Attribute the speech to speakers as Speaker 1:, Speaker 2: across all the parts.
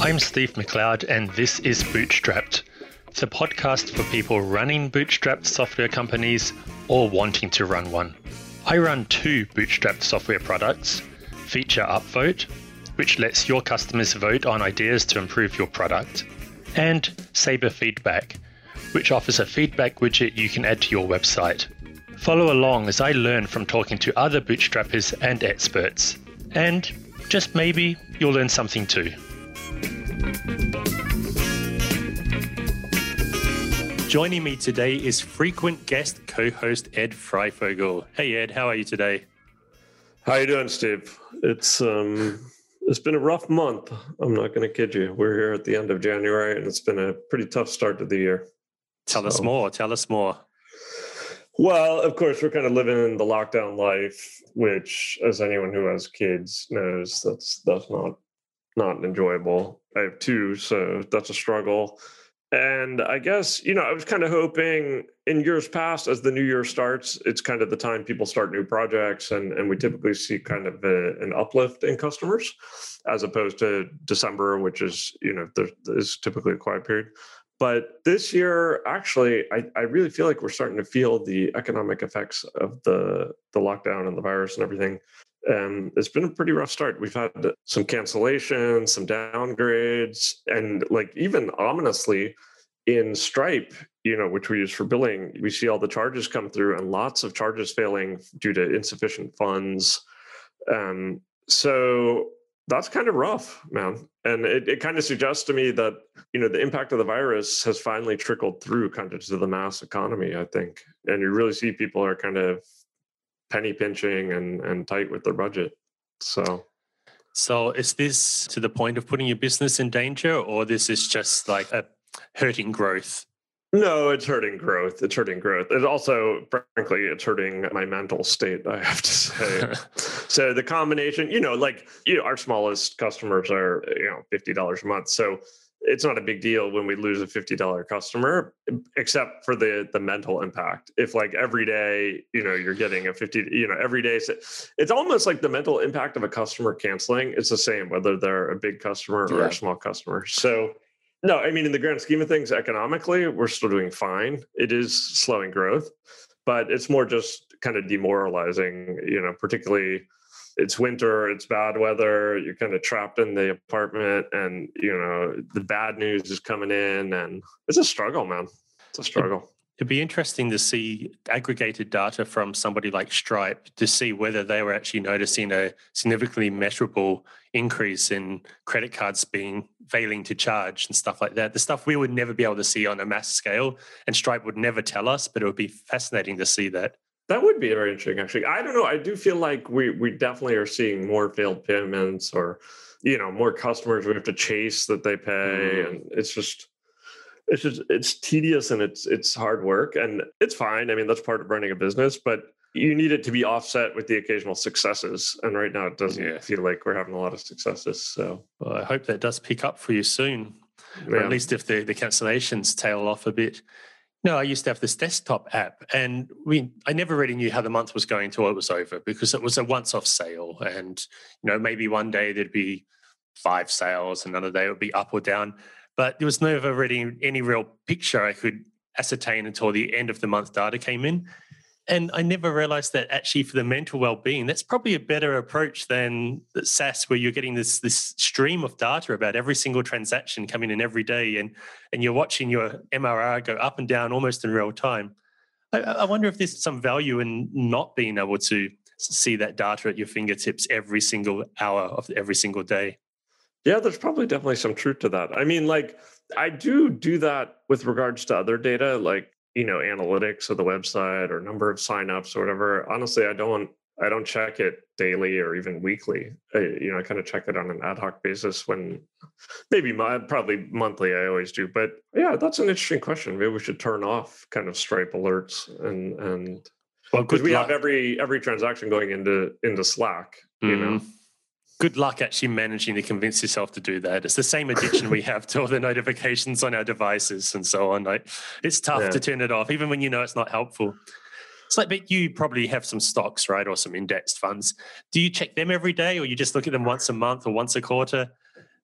Speaker 1: I'm Steve McLeod, and this is Bootstrapped, the podcast for people running bootstrapped software companies or wanting to run one. I run two bootstrapped software products Feature Upvote, which lets your customers vote on ideas to improve your product, and Saber Feedback, which offers a feedback widget you can add to your website. Follow along as I learn from talking to other bootstrappers and experts, and just maybe you'll learn something too. Joining me today is frequent guest co-host Ed Freyfogle. Hey Ed, how are you today?
Speaker 2: How you doing, Steve? It's um it's been a rough month. I'm not going to kid you. We're here at the end of January and it's been a pretty tough start to the year.
Speaker 1: Tell so. us more. Tell us more.
Speaker 2: Well, of course, we're kind of living in the lockdown life, which, as anyone who has kids knows, that's that's not not enjoyable. I have two, so that's a struggle. And I guess, you know, I was kind of hoping in years past, as the new year starts, it's kind of the time people start new projects. And, and we mm-hmm. typically see kind of a, an uplift in customers as opposed to December, which is, you know, there is typically a quiet period. But this year, actually, I, I really feel like we're starting to feel the economic effects of the, the lockdown and the virus and everything and it's been a pretty rough start. We've had some cancellations, some downgrades, and like even ominously in Stripe, you know, which we use for billing, we see all the charges come through and lots of charges failing due to insufficient funds. Um, so that's kind of rough, man. And it, it kind of suggests to me that, you know, the impact of the virus has finally trickled through kind of to the mass economy, I think. And you really see people are kind of penny pinching and and tight with their budget. So
Speaker 1: so is this to the point of putting your business in danger or this is just like a hurting growth?
Speaker 2: No, it's hurting growth. It's hurting growth. It also, frankly, it's hurting my mental state, I have to say. so the combination, you know, like you know, our smallest customers are, you know, $50 a month. So it's not a big deal when we lose a $50 customer except for the the mental impact. If like every day you know you're getting a 50 you know every day it's almost like the mental impact of a customer canceling it's the same whether they're a big customer or yeah. a small customer. So no i mean in the grand scheme of things economically we're still doing fine. It is slowing growth but it's more just kind of demoralizing you know particularly it's winter, it's bad weather, you're kind of trapped in the apartment, and you know the bad news is coming in, and it's a struggle, man. It's a struggle.
Speaker 1: It'd be interesting to see aggregated data from somebody like Stripe to see whether they were actually noticing a significantly measurable increase in credit cards being failing to charge and stuff like that. The stuff we would never be able to see on a mass scale, and Stripe would never tell us, but it would be fascinating to see that.
Speaker 2: That would be very interesting, actually. I don't know. I do feel like we we definitely are seeing more failed payments, or you know, more customers we have to chase that they pay, mm. and it's just it's just it's tedious and it's it's hard work, and it's fine. I mean, that's part of running a business, but you need it to be offset with the occasional successes. And right now, it doesn't yeah. feel like we're having a lot of successes. So
Speaker 1: well, I hope that does pick up for you soon, yeah. or at least if the the cancellations tail off a bit. No, I used to have this desktop app, and we I never really knew how the month was going till it was over because it was a once-off sale, and you know maybe one day there'd be five sales, another day it would be up or down, but there was never really any real picture I could ascertain until the end of the month data came in. And I never realized that actually for the mental well-being, that's probably a better approach than SaaS, where you're getting this this stream of data about every single transaction coming in every day, and and you're watching your MRR go up and down almost in real time. I, I wonder if there's some value in not being able to see that data at your fingertips every single hour of every single day.
Speaker 2: Yeah, there's probably definitely some truth to that. I mean, like I do do that with regards to other data, like you know analytics of the website or number of signups or whatever honestly i don't i don't check it daily or even weekly I, you know i kind of check it on an ad hoc basis when maybe my, probably monthly i always do but yeah that's an interesting question maybe we should turn off kind of stripe alerts and and well because we luck. have every every transaction going into into slack you mm-hmm. know
Speaker 1: good luck actually managing to convince yourself to do that. It's the same addiction we have to all the notifications on our devices and so on. Like it's tough yeah. to turn it off, even when you know it's not helpful. It's like, but you probably have some stocks, right, or some indexed funds. Do you check them every day, or you just look at them once a month or once a quarter?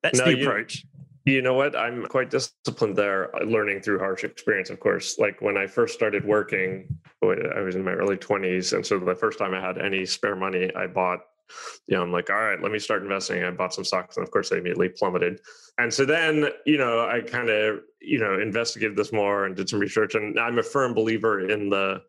Speaker 1: That's no, the approach.
Speaker 2: You know what? I'm quite disciplined there, learning through harsh experience, of course. Like when I first started working, I was in my early 20s. And so the first time I had any spare money, I bought you know, I'm like, all right, let me start investing. I bought some stocks, and of course, they immediately plummeted. And so then, you know, I kind of, you know, investigated this more and did some research. And I'm a firm believer in the,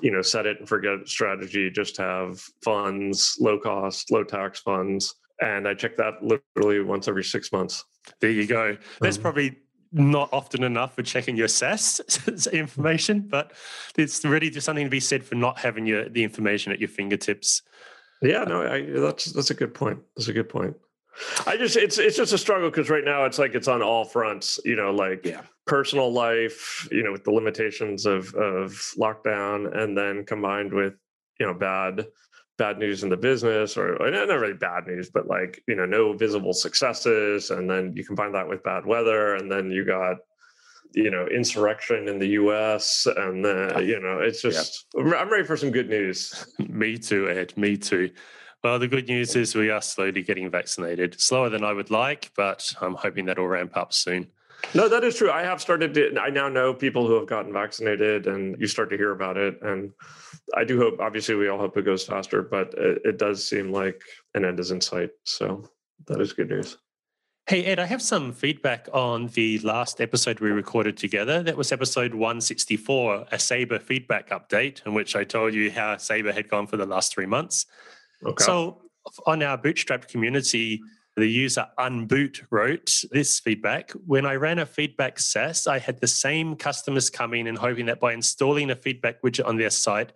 Speaker 2: you know, set it and forget strategy. Just have funds, low cost, low tax funds, and I check that literally once every six months.
Speaker 1: There you go. That's um, probably not often enough for checking your SaaS information, but it's really just something to be said for not having your the information at your fingertips.
Speaker 2: Yeah, no, I, that's that's a good point. That's a good point. I just it's it's just a struggle because right now it's like it's on all fronts. You know, like yeah. personal life, you know, with the limitations of of lockdown, and then combined with you know bad bad news in the business or, or not really bad news but like you know no visible successes and then you combine that with bad weather and then you got you know insurrection in the us and uh, you know it's just yeah. i'm ready for some good news
Speaker 1: me too ed me too well the good news is we are slowly getting vaccinated slower than i would like but i'm hoping that'll ramp up soon
Speaker 2: no, that is true. I have started to, I now know people who have gotten vaccinated and you start to hear about it. And I do hope, obviously, we all hope it goes faster, but it, it does seem like an end is in sight. So that is good news.
Speaker 1: Hey, Ed, I have some feedback on the last episode we recorded together. That was episode 164, a Saber feedback update, in which I told you how Saber had gone for the last three months. Okay. So, on our Bootstrap community, the user Unboot wrote this feedback. When I ran a feedback SaaS, I had the same customers coming and hoping that by installing a feedback widget on their site,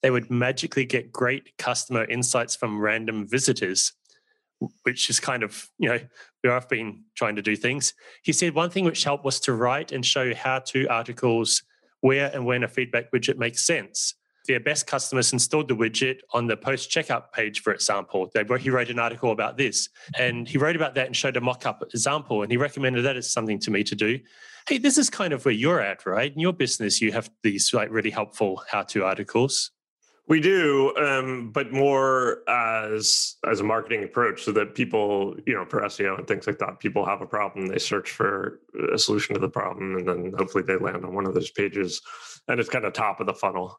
Speaker 1: they would magically get great customer insights from random visitors, which is kind of, you know, where I've been trying to do things. He said one thing which helped was to write and show how to articles where and when a feedback widget makes sense their best customers installed the widget on the post checkout page, for example. They, he wrote an article about this and he wrote about that and showed a mock up example. And he recommended that as something to me to do. Hey, this is kind of where you're at, right? In your business, you have these like really helpful how to articles.
Speaker 2: We do, um, but more as as a marketing approach, so that people, you know, for SEO and things like that, people have a problem, they search for a solution to the problem, and then hopefully they land on one of those pages, and it's kind of top of the funnel.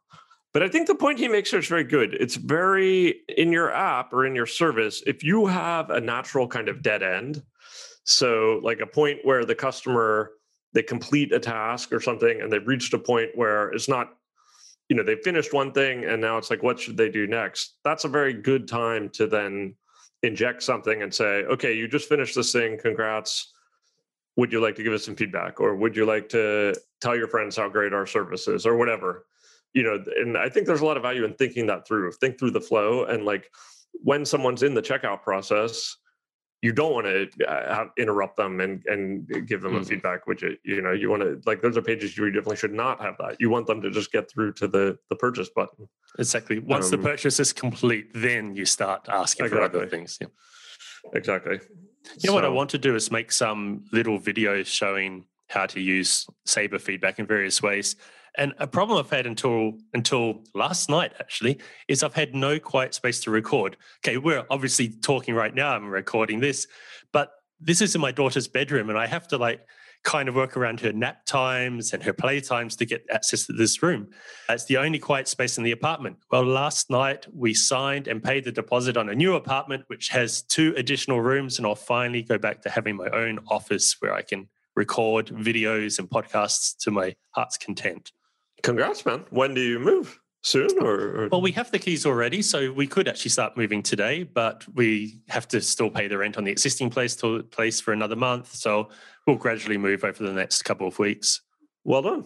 Speaker 2: But I think the point he makes here is very good. It's very in your app or in your service, if you have a natural kind of dead end, so like a point where the customer they complete a task or something and they've reached a point where it's not you know they've finished one thing and now it's like what should they do next? That's a very good time to then inject something and say okay you just finished this thing congrats. Would you like to give us some feedback? Or would you like to tell your friends how great our service is or whatever. You know and i think there's a lot of value in thinking that through think through the flow and like when someone's in the checkout process you don't want to uh, interrupt them and and give them mm-hmm. a feedback widget you know you want to like those are pages you definitely should not have that. You want them to just get through to the the purchase button.
Speaker 1: Exactly. Once um, the purchase is complete then you start asking exactly. for other things yeah.
Speaker 2: Exactly.
Speaker 1: You know so, what i want to do is make some little videos showing how to use saber feedback in various ways and a problem I've had until until last night actually is I've had no quiet space to record. Okay, we're obviously talking right now. I'm recording this, but this is in my daughter's bedroom, and I have to like kind of work around her nap times and her play times to get access to this room. It's the only quiet space in the apartment. Well, last night we signed and paid the deposit on a new apartment, which has two additional rooms, and I'll finally go back to having my own office where I can record videos and podcasts to my heart's content.
Speaker 2: Congrats, man. When do you move? Soon or,
Speaker 1: or, Well, we have the keys already, so we could actually start moving today, but we have to still pay the rent on the existing place to place for another month. So we'll gradually move over the next couple of weeks.
Speaker 2: Well done.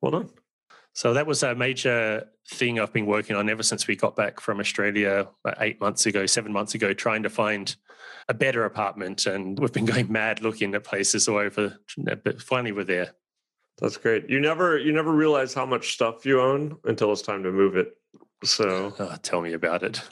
Speaker 2: Well done.
Speaker 1: So that was a major thing I've been working on ever since we got back from Australia eight months ago, seven months ago, trying to find a better apartment. And we've been going mad looking at places all over, but finally we're there.
Speaker 2: That's great. You never you never realize how much stuff you own until it's time to move it. So
Speaker 1: oh, tell me about it.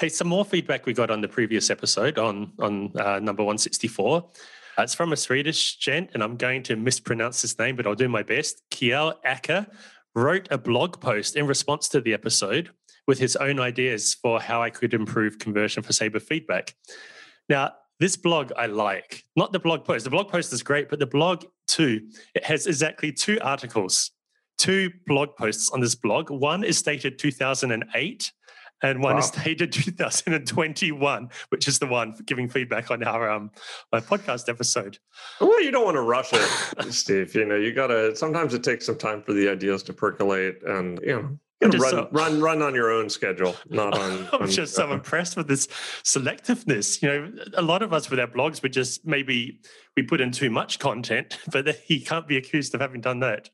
Speaker 1: Hey, some more feedback we got on the previous episode on on uh, number 164. Uh, it's from a Swedish gent, and I'm going to mispronounce his name, but I'll do my best. Kiel Acker wrote a blog post in response to the episode with his own ideas for how I could improve conversion for Saber feedback. Now, this blog I like, not the blog post. The blog post is great, but the blog too, it has exactly two articles, two blog posts on this blog. One is dated 2008 and one wow. is dated 2021, which is the one giving feedback on our um our podcast episode.
Speaker 2: Well, you don't want to rush it, Steve. You know, you gotta. Sometimes it takes some time for the ideas to percolate, and you know. Run, so, run, run on your own schedule, not on.
Speaker 1: I'm
Speaker 2: on,
Speaker 1: just so uh, impressed with this selectiveness. You know, a lot of us with our blogs, we just maybe we put in too much content, but he can't be accused of having done that.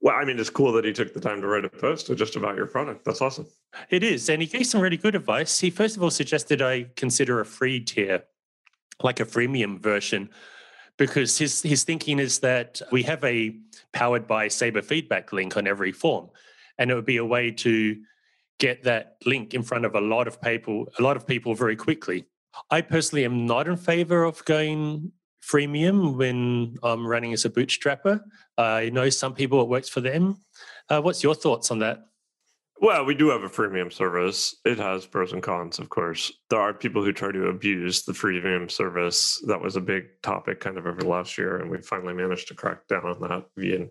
Speaker 2: Well, I mean, it's cool that he took the time to write a post just about your product. That's awesome.
Speaker 1: It is. And he gave some really good advice. He first of all suggested I consider a free tier, like a freemium version, because his, his thinking is that we have a powered by Saber feedback link on every form. And it would be a way to get that link in front of a lot of people, a lot of people very quickly. I personally am not in favor of going freemium when I'm running as a bootstrapper. I know some people it works for them. Uh, what's your thoughts on that?
Speaker 2: Well, we do have a freemium service. It has pros and cons, of course. There are people who try to abuse the freemium service. That was a big topic kind of over the last year, and we finally managed to crack down on that via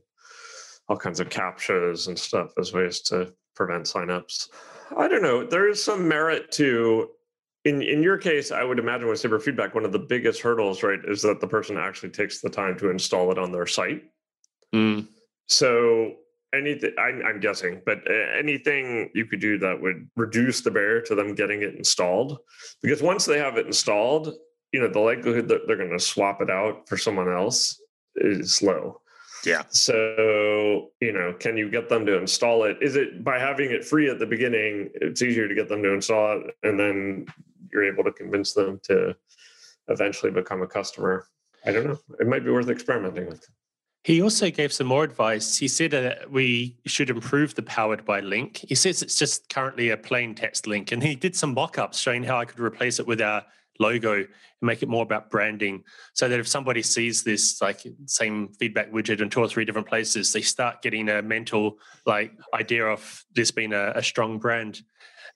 Speaker 2: all kinds of captchas and stuff as ways to prevent signups. I don't know. There is some merit to in in your case, I would imagine with Saber feedback, one of the biggest hurdles, right, is that the person actually takes the time to install it on their site. Mm. So anything, I'm, I'm, guessing, but uh, anything you could do that would reduce the barrier to them getting it installed, because once they have it installed, you know, the likelihood that they're going to swap it out for someone else is low.
Speaker 1: Yeah.
Speaker 2: So, you know, can you get them to install it? Is it by having it free at the beginning, it's easier to get them to install it and then you're able to convince them to eventually become a customer. I don't know. It might be worth experimenting with.
Speaker 1: He also gave some more advice. He said that we should improve the powered by link. He says it's just currently a plain text link, and he did some mock ups showing how I could replace it with our logo and make it more about branding so that if somebody sees this like same feedback widget in two or three different places they start getting a mental like idea of this being a, a strong brand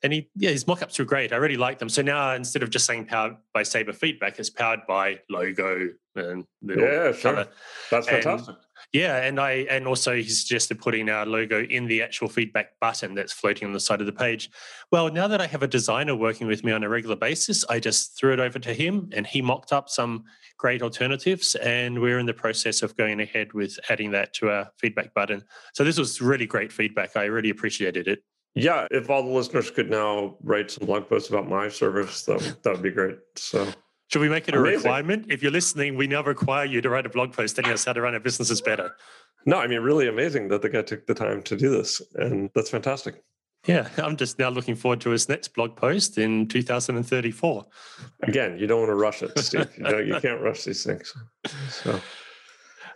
Speaker 1: and he yeah his mock-ups were great. I really like them. So now instead of just saying powered by saber feedback it's powered by logo and
Speaker 2: yeah sure. that's fantastic.
Speaker 1: yeah and i and also he suggested putting our logo in the actual feedback button that's floating on the side of the page. Well now that i have a designer working with me on a regular basis i just threw it over to him and he mocked up some great alternatives and we're in the process of going ahead with adding that to our feedback button. So this was really great feedback. I really appreciated it
Speaker 2: yeah, if all the listeners could now write some blog posts about my service, that that would be great. So.
Speaker 1: Should we make it a Amazing. requirement? If you're listening, we now require you to write a blog post telling us how to run our businesses better.
Speaker 2: No, I mean, really amazing that the guy took the time to do this. And that's fantastic.
Speaker 1: Yeah, I'm just now looking forward to his next blog post in 2034.
Speaker 2: Again, you don't want to rush it, Steve. you, know, you can't rush these things. So.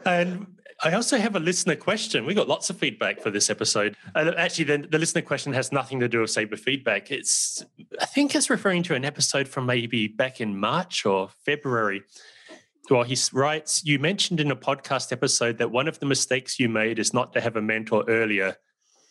Speaker 1: And I also have a listener question. We got lots of feedback for this episode. Uh, actually, the, the listener question has nothing to do with Saber feedback. It's, I think, it's referring to an episode from maybe back in March or February. Well, he writes, You mentioned in a podcast episode that one of the mistakes you made is not to have a mentor earlier.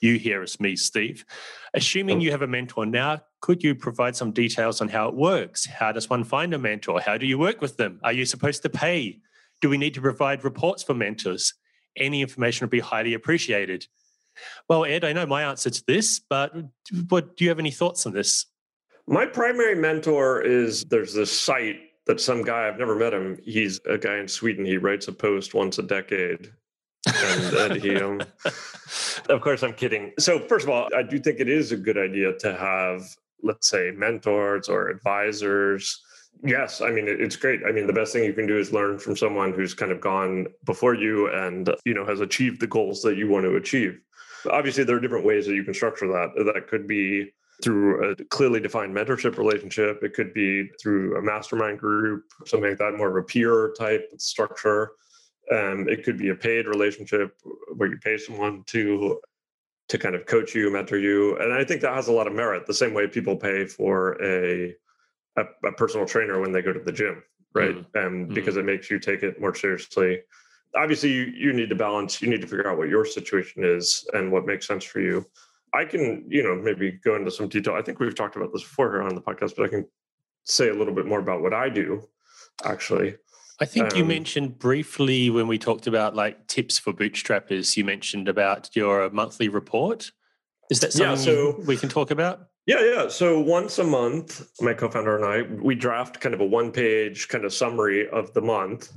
Speaker 1: You hear us, me, Steve. Assuming you have a mentor now, could you provide some details on how it works? How does one find a mentor? How do you work with them? Are you supposed to pay? Do we need to provide reports for mentors? Any information would be highly appreciated. Well, Ed, I know my answer to this, but what, do you have any thoughts on this?
Speaker 2: My primary mentor is there's this site that some guy, I've never met him, he's a guy in Sweden. He writes a post once a decade. and, and he, um, of course, I'm kidding. So, first of all, I do think it is a good idea to have, let's say, mentors or advisors Yes, I mean it's great. I mean the best thing you can do is learn from someone who's kind of gone before you and you know has achieved the goals that you want to achieve. Obviously there are different ways that you can structure that. That could be through a clearly defined mentorship relationship. It could be through a mastermind group, something like that, more of a peer type structure. Um, it could be a paid relationship where you pay someone to to kind of coach you, mentor you. And I think that has a lot of merit, the same way people pay for a, a, a personal trainer when they go to the gym, right? Mm. And mm. because it makes you take it more seriously. Obviously, you, you need to balance, you need to figure out what your situation is and what makes sense for you. I can, you know, maybe go into some detail. I think we've talked about this before here on the podcast, but I can say a little bit more about what I do actually.
Speaker 1: I think um, you mentioned briefly when we talked about like tips for bootstrappers, you mentioned about your monthly report. Is that something yeah, so, we can talk about?
Speaker 2: Yeah, yeah. So once a month, my co-founder and I, we draft kind of a one-page kind of summary of the month,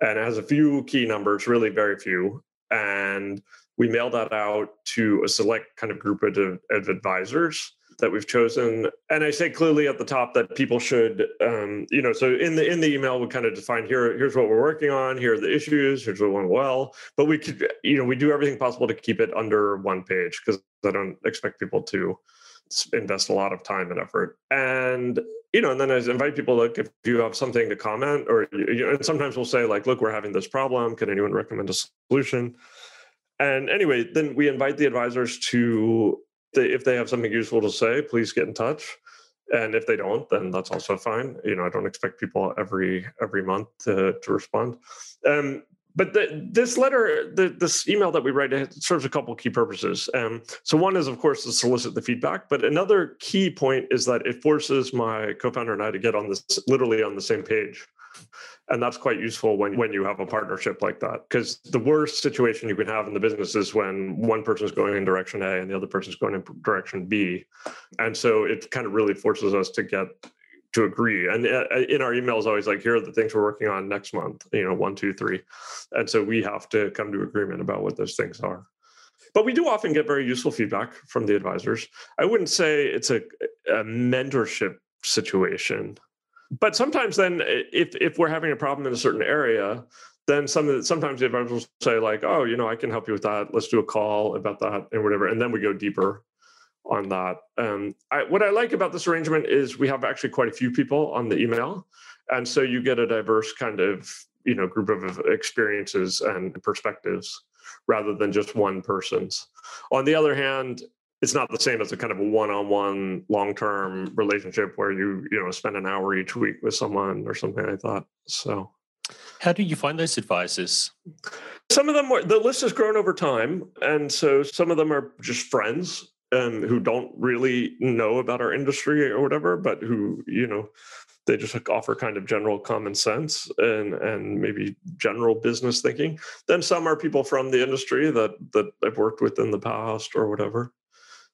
Speaker 2: and it has a few key numbers, really very few, and we mail that out to a select kind of group of, of advisors that we've chosen and i say clearly at the top that people should um, you know so in the in the email we kind of define here here's what we're working on here are the issues here's what went well but we could you know we do everything possible to keep it under one page because i don't expect people to invest a lot of time and effort and you know and then i invite people like if you have something to comment or you know and sometimes we'll say like look we're having this problem can anyone recommend a solution and anyway then we invite the advisors to if they have something useful to say, please get in touch. And if they don't, then that's also fine. You know, I don't expect people every every month to to respond. Um, but the, this letter, the, this email that we write, it serves a couple key purposes. Um, so one is, of course, to solicit the feedback. But another key point is that it forces my co-founder and I to get on this literally on the same page and that's quite useful when when you have a partnership like that because the worst situation you can have in the business is when one person is going in direction a and the other person is going in direction b and so it kind of really forces us to get to agree. And uh, uh, in our emails always like here are the things we're working on next month you know one two three. And so we have to come to agreement about what those things are. But we do often get very useful feedback from the advisors. I wouldn't say it's a, a mentorship situation but sometimes then if if we're having a problem in a certain area then some sometimes the advisors will say like oh you know i can help you with that. Let's do a call about that and whatever and then we go deeper on that. Um, I, what i like about this arrangement is we have actually quite a few people on the email. And so you get a diverse kind of you know group of experiences and perspectives rather than just one person's. On the other hand it's not the same as a kind of a one-on-one long-term relationship where you you know spend an hour each week with someone or something like that. So
Speaker 1: how do you find those advisors
Speaker 2: some of them were the list has grown over time. And so some of them are just friends um, who don't really know about our industry or whatever but who you know they just offer kind of general common sense and and maybe general business thinking then some are people from the industry that that i've worked with in the past or whatever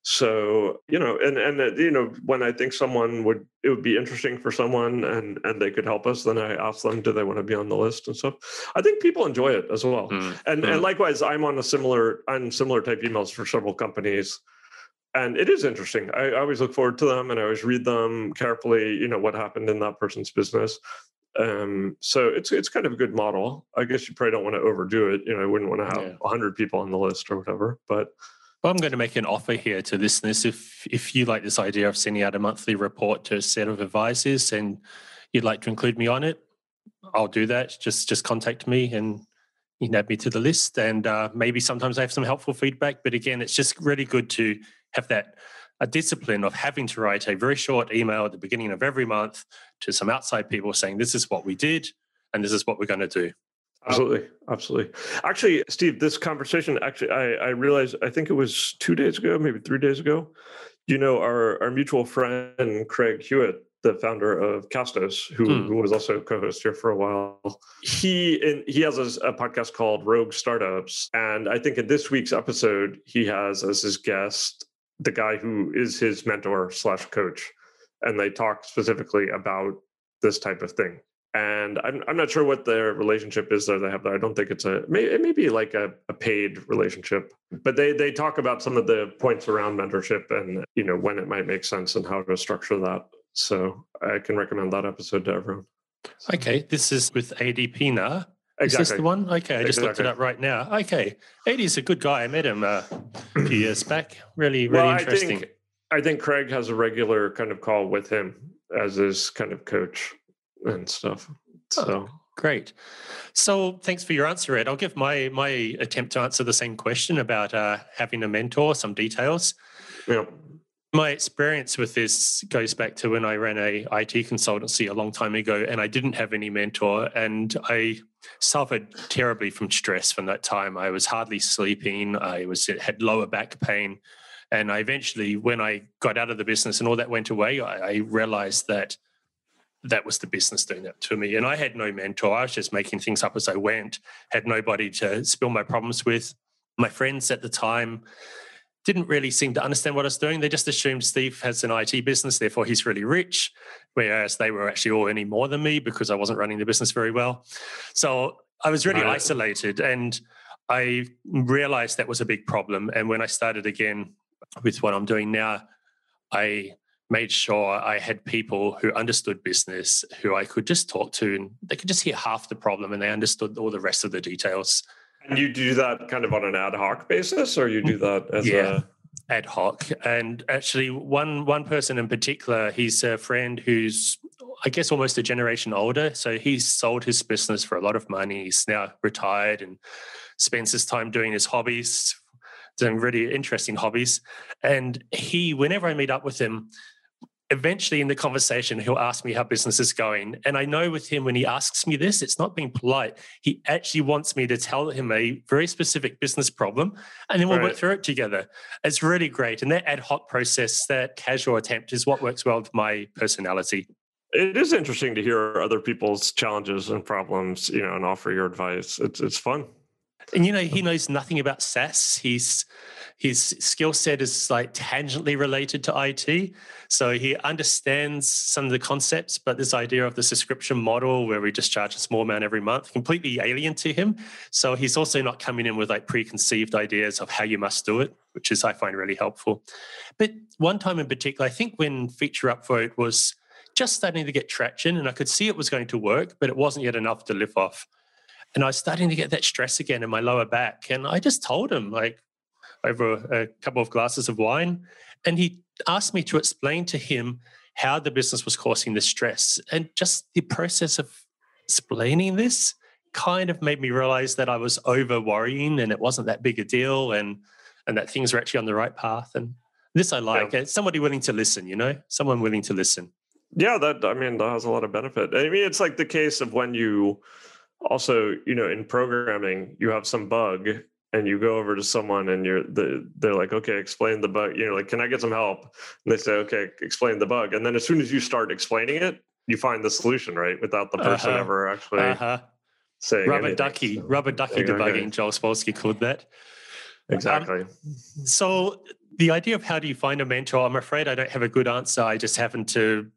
Speaker 2: so you know and and uh, you know when i think someone would it would be interesting for someone and and they could help us then i ask them do they want to be on the list and stuff i think people enjoy it as well mm. and mm. and likewise i'm on a similar on similar type emails for several companies and it is interesting I, I always look forward to them and i always read them carefully you know what happened in that person's business um, so it's it's kind of a good model. I guess you probably don't want to overdo it. You know, I wouldn't want to have yeah. 100 people on the list or whatever. But
Speaker 1: well, I'm going to make an offer here to listeners. If if you like this idea of sending out a monthly report to a set of advisors and you'd like to include me on it, I'll do that. Just just contact me and you can add me to the list. And uh, maybe sometimes I have some helpful feedback. But again, it's just really good to have that a discipline of having to write a very short email at the beginning of every month to some outside people saying this is what we did and this is what we're going to do.
Speaker 2: Absolutely, absolutely. Actually, Steve, this conversation actually, I, I realized I think it was two days ago, maybe three days ago. You know, our our mutual friend Craig Hewitt, the founder of Castos, who, hmm. who was also co-host here for a while. He in, he has a, a, podcast called Rogue Startups, and I think in this week's episode, he has as his guest the guy who is his mentor slash coach, and they talk specifically about this type of thing and I'm, I'm not sure what their relationship is that they have there. I don't think it's a it may be like a, a paid relationship, but they they talk about some of the points around mentorship and you know when it might make sense and how to structure that. So I can recommend that episode to everyone.
Speaker 1: Okay, this is with ADP now. Is this the one? Okay, I just exactly. looked it up right now. Okay, is a good guy. I met him uh, a few years back. Really, really well, interesting.
Speaker 2: I think, I think Craig has a regular kind of call with him as his kind of coach and stuff. Oh, so
Speaker 1: Great. So thanks for your answer, Ed. I'll give my my attempt to answer the same question about uh, having a mentor, some details.
Speaker 2: Yeah.
Speaker 1: My experience with this goes back to when I ran a IT consultancy a long time ago, and I didn't have any mentor, and I suffered terribly from stress from that time. I was hardly sleeping. I was had lower back pain, and I eventually, when I got out of the business and all that went away, I, I realized that that was the business doing that to me. And I had no mentor. I was just making things up as I went, had nobody to spill my problems with. My friends at the time didn't really seem to understand what I was doing. They just assumed Steve has an IT business, therefore he's really rich, whereas they were actually all earning more than me because I wasn't running the business very well. So I was really right. isolated and I realized that was a big problem. And when I started again with what I'm doing now, I made sure I had people who understood business who I could just talk to and they could just hear half the problem and they understood all the rest of the details.
Speaker 2: And you do that kind of on an ad hoc basis or you do mm. that as
Speaker 1: yeah. a ad hoc. And actually one one person in particular he's a friend who's i guess almost a generation older. So he's sold his business for a lot of money. He's now retired and spends his time doing his hobbies doing really interesting hobbies. And he whenever i meet up with him eventually in the conversation he'll ask me how business is going. And i know with him when he asks me this it's not being polite. He actually wants me to tell him a very specific business problem and then we'll right. work through it together. It's really great. And that ad hoc process that casual attempt is what works well with my personality.
Speaker 2: It is interesting to hear other people's challenges and problems you know and offer your advice. It's it's fun
Speaker 1: and you know he knows nothing about SaaS. He's his skill set is like tangentially related to IT. So he understands some of the concepts, but this idea of the subscription model where we just charge a small amount every month, completely alien to him. So he's also not coming in with like preconceived ideas of how you must do it, which is I find really helpful. But one time in particular, I think when Feature Upvote was just starting to get traction and I could see it was going to work, but it wasn't yet enough to live off. And I was starting to get that stress again in my lower back. And I just told him, like, over a couple of glasses of wine. And he asked me to explain to him how the business was causing the stress. And just the process of explaining this kind of made me realize that I was over worrying and it wasn't that big a deal and and that things were actually on the right path. And this I like. Yeah. Somebody willing to listen, you know, someone willing to listen.
Speaker 2: Yeah, that I mean that has a lot of benefit. I mean, it's like the case of when you also, you know, in programming, you have some bug and you go over to someone and you're the, they're like okay explain the bug you know like can i get some help and they say okay explain the bug and then as soon as you start explaining it you find the solution right without the person uh-huh. ever actually uh-huh. saying
Speaker 1: rubber anything. ducky so, rubber ducky debugging okay. joel spolsky called that
Speaker 2: exactly um,
Speaker 1: so the idea of how do you find a mentor i'm afraid i don't have a good answer i just happen to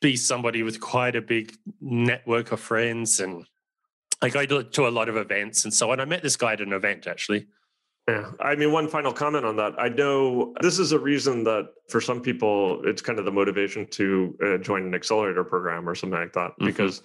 Speaker 1: be somebody with quite a big network of friends and I go to, to a lot of events and so on. I met this guy at an event actually.
Speaker 2: Yeah. I mean, one final comment on that. I know this is a reason that for some people, it's kind of the motivation to uh, join an accelerator program or something like that, mm-hmm. because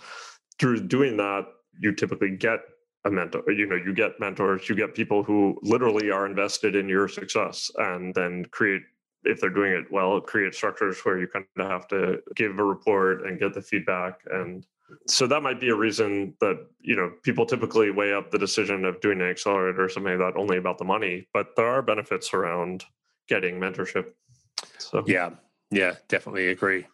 Speaker 2: through doing that, you typically get a mentor, you know, you get mentors, you get people who literally are invested in your success and then create if they're doing it well, create structures where you kind of have to give a report and get the feedback and so that might be a reason that you know people typically weigh up the decision of doing an accelerator or something like that only about the money but there are benefits around getting mentorship.
Speaker 1: So. Yeah. Yeah definitely agree.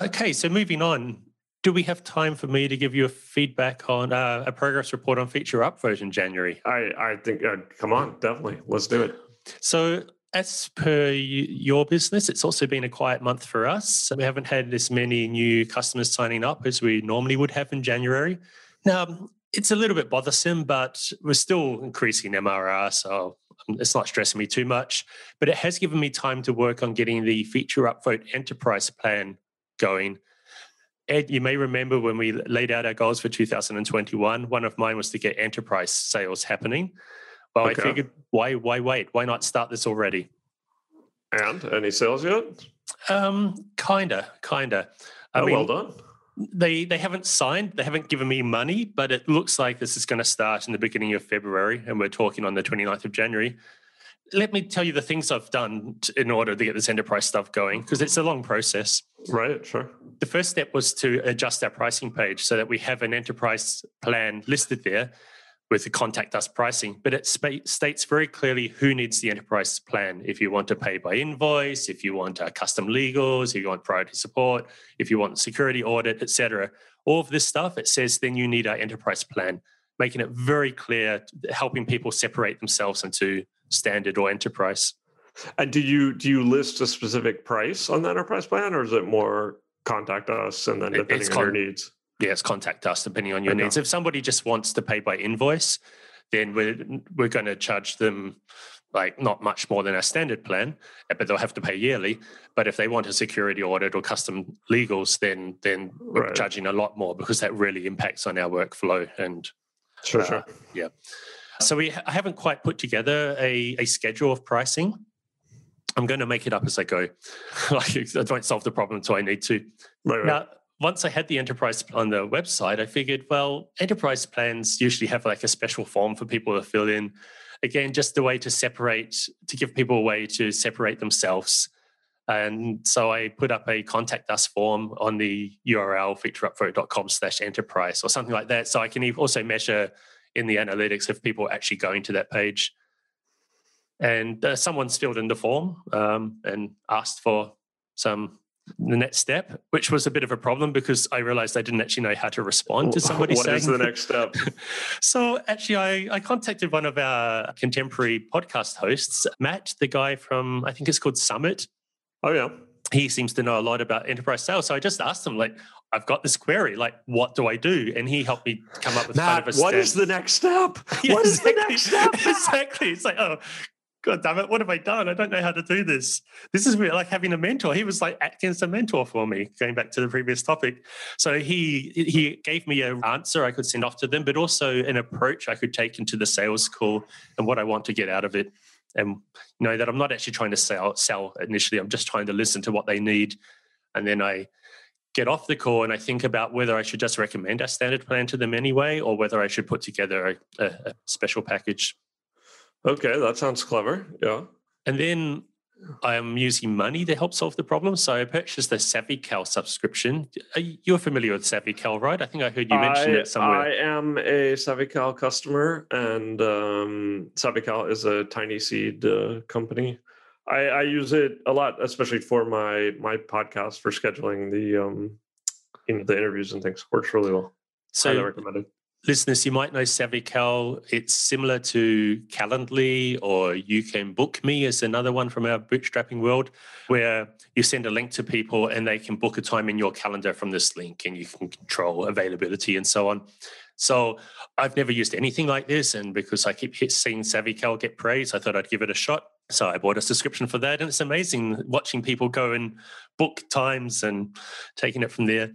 Speaker 1: Okay so moving on. Do we have time for me to give you a feedback on uh, a progress report on feature upvote in january?
Speaker 2: I i think uh, come on definitely. Let's do it.
Speaker 1: So as per your business, it's also been a quiet month for us. We haven't had as many new customers signing up as we normally would have in January. Now, it's a little bit bothersome, but we're still increasing MRR, so um, it's not stressing me too much. But it has given me time to work on getting the feature upvote enterprise plan going. Ed, you may remember when we laid out our goals for 2021, one of mine was to get enterprise sales happening. Well, okay. I figured, why, why wait? Why not start this already?
Speaker 2: And any sales yet?
Speaker 1: Um, kinda, kinda.
Speaker 2: I oh, mean, well done.
Speaker 1: They they haven't signed. They haven't given me money, but it looks like this is going to start in the beginning of February, and we're talking on the 29th of January. let me tell you the things I've done in order to get this enterprise stuff going because it's a long process.
Speaker 2: Right, sure.
Speaker 1: The first step was to adjust our pricing page so that we have an enterprise plan listed there with the contact us pricing, but it sp- states very clearly who needs the enterprise plan. If you want to pay by invoice, if you want uh, custom legals, if you want priority support, if you want security audit, etc. All of this stuff, it says then you need our enterprise plan, making it very clear, helping people separate themselves into standard or enterprise.
Speaker 2: And do you do you list a specific price on the enterprise plan, or is it more contact us and then depending on your needs?
Speaker 1: Yes, contact us depending on your okay. needs. If somebody just wants to pay by invoice, then we're we're going to charge them like not much more than our standard plan, but they'll have to pay yearly. But if they want a security audit or custom legals, then then we're right. charging a lot more because that really impacts on our workflow and
Speaker 2: sure, uh, sure.
Speaker 1: yeah. So we I haven't quite put together a, a schedule of pricing. I'm going to make it up as I go. like I don't solve the problem until I need to. Right, right. Now, once I had the enterprise on the website, I figured, well, enterprise plans usually have like a special form for people to fill in. Again, just a way to separate, to give people a way to separate themselves. And so I put up a contact us form on the URL featureupvote.com slash enterprise or something like that. So I can also measure in the analytics if people are actually going to that page. And uh, someone's filled in the form um, and asked for some the next step, which was a bit of a problem because I realized I didn't actually know how to respond to somebody
Speaker 2: what
Speaker 1: saying.
Speaker 2: What is the next step?
Speaker 1: so actually, I, I contacted one of our contemporary podcast hosts, Matt, the guy from I think it's called Summit.
Speaker 2: Oh yeah.
Speaker 1: He seems to know a lot about enterprise sales. So I just asked him, like, I've got this query, like, what do I do? And he helped me come up with
Speaker 2: Matt,
Speaker 1: kind of a step.
Speaker 2: what is the next step? Yeah, what exactly. is the next step?
Speaker 1: exactly. It's like, oh, God damn it, what have I done? I don't know how to do this. This is like having a mentor. He was like acting as a mentor for me, going back to the previous topic. So he he gave me an answer I could send off to them, but also an approach I could take into the sales call and what I want to get out of it. And you know that I'm not actually trying to sell sell initially. I'm just trying to listen to what they need. And then I get off the call and I think about whether I should just recommend a standard plan to them anyway, or whether I should put together a, a special package.
Speaker 2: Okay, that sounds clever. Yeah.
Speaker 1: And then I'm using money to help solve the problem. So I purchased the SavvyCal subscription. You're familiar with SavvyCal, right? I think I heard you mention I, it somewhere.
Speaker 2: I am a SavvyCal customer, and um, SavvyCal is a TinySeed uh, company. I, I, use it a lot, especially for my my podcast for scheduling the um, you know, the interviews and things. Works really well. So Highly recommended
Speaker 1: listeners, you might know SavvyCal. It's similar to Calendly or You Can Book Me is another one from our bootstrapping world, where you send a link to people and they can book a time in your calendar from this link and you can control availability and so on. So I've never used anything like this. And because I keep seeing SavvyCal get praise, I thought I'd give it a shot. So I bought a subscription for that. And it's amazing watching people go and book times and taking it from there.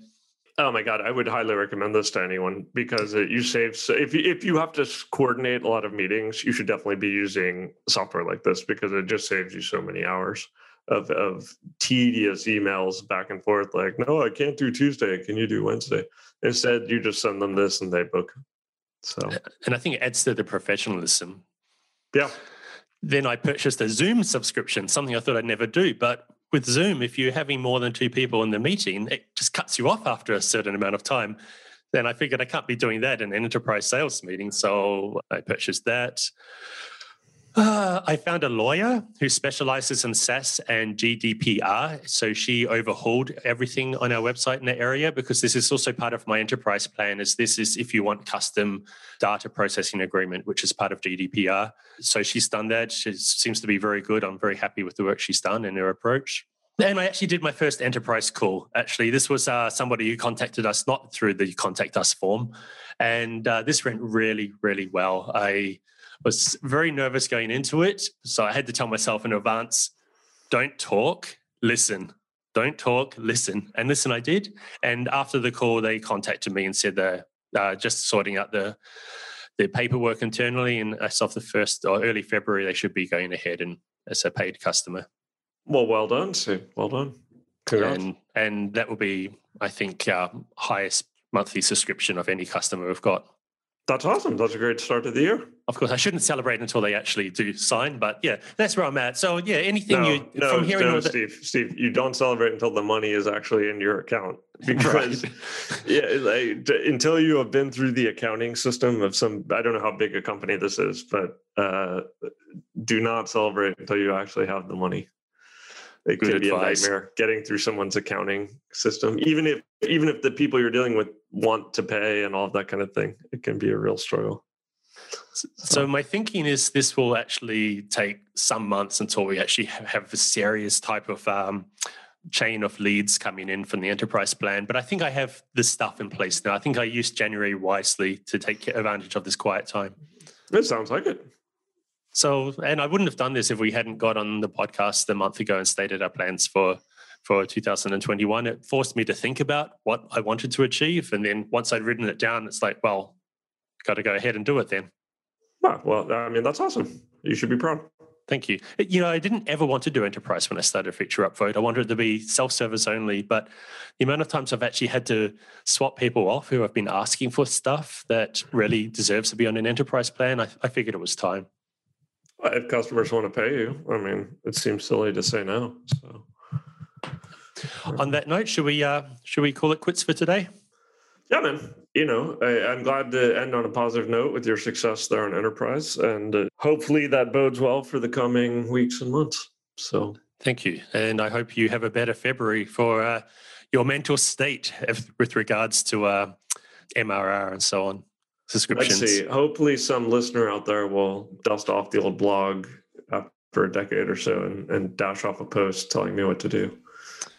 Speaker 2: Oh my god, I would highly recommend this to anyone because it, you save. So if you, if you have to coordinate a lot of meetings, you should definitely be using software like this because it just saves you so many hours of of tedious emails back and forth. Like, no, I can't do Tuesday. Can you do Wednesday? Instead, you just send them this and they book. So,
Speaker 1: and I think it adds to the professionalism.
Speaker 2: Yeah.
Speaker 1: Then I purchased a Zoom subscription, something I thought I'd never do, but with Zoom, if you're having more than two people in the meeting, it just cuts you off after a certain amount of time. Then I figured I can't be doing that in an enterprise sales meeting. So I purchased that. Uh, I found a lawyer who specializes in SaaS and GDPR. So she overhauled everything on our website in that area because this is also part of my enterprise plan. Is this is if you want custom data processing agreement, which is part of GDPR. So she's done that. She seems to be very good. I'm very happy with the work she's done and her approach. And I actually did my first enterprise call. Actually, this was uh, somebody who contacted us not through the contact us form, and uh, this went really, really well. I was very nervous going into it. So I had to tell myself in advance don't talk, listen. Don't talk, listen. And listen, I did. And after the call, they contacted me and said they're uh, just sorting out the the paperwork internally. And as of the first or early February, they should be going ahead and as a paid customer.
Speaker 2: Well, well done, Sue. Well done.
Speaker 1: Congrats. And and that will be, I think, our highest monthly subscription of any customer we've got.
Speaker 2: That's awesome. That's a great start to the year.
Speaker 1: Of course, I shouldn't celebrate until they actually do sign, but yeah, that's where I'm at. So yeah, anything
Speaker 2: no,
Speaker 1: you
Speaker 2: no,
Speaker 1: from here
Speaker 2: no,
Speaker 1: all the,
Speaker 2: Steve, Steve, you don't celebrate until the money is actually in your account because yeah, like, until you have been through the accounting system of some, I don't know how big a company this is, but uh, do not celebrate until you actually have the money. It
Speaker 1: Good
Speaker 2: can be a nightmare getting through someone's accounting system, even if even if the people you're dealing with want to pay and all of that kind of thing. It can be a real struggle.
Speaker 1: So my thinking is this will actually take some months until we actually have a serious type of um, chain of leads coming in from the enterprise plan. But I think I have the stuff in place now. I think I used January wisely to take advantage of this quiet time.
Speaker 2: It sounds like it.
Speaker 1: So, and I wouldn't have done this if we hadn't got on the podcast a month ago and stated our plans for for 2021. It forced me to think about what I wanted to achieve, and then once I'd written it down, it's like, well, got to go ahead and do it then.
Speaker 2: Well, I mean, that's awesome. You should be proud.
Speaker 1: Thank you. You know, I didn't ever want to do enterprise when I started Feature Upvote. I wanted it to be self-service only, but the amount of times I've actually had to swap people off who have been asking for stuff that really deserves to be on an enterprise plan, I, I figured it was time.
Speaker 2: If customers want to pay you, I mean, it seems silly to say no. So,
Speaker 1: On that note, should we uh, should we call it quits for today?
Speaker 2: yeah, man. You know, I, I'm glad to end on a positive note with your success there on Enterprise, and uh, hopefully that bodes well for the coming weeks and months. So,
Speaker 1: Thank you, and I hope you have a better February for uh, your mental state if- with regards to uh, MRR and so on subscriptions.
Speaker 2: let's see. Hopefully, some listener out there will dust off the old blog after a decade or so and, and dash off a post telling me what to do.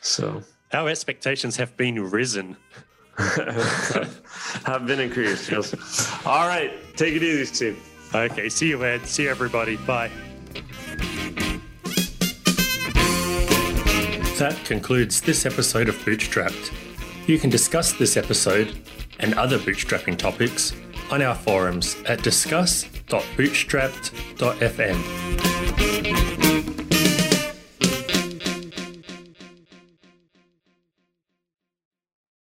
Speaker 2: So.
Speaker 1: Our expectations have been risen.
Speaker 2: have been increased. Yes. All right. Take it easy, Steve.
Speaker 1: Okay, see you, Ed. See you, everybody. Bye. That concludes this episode of Bootstrapped. You can discuss this episode and other bootstrapping topics on our forums at discuss.bootstrapped.fm.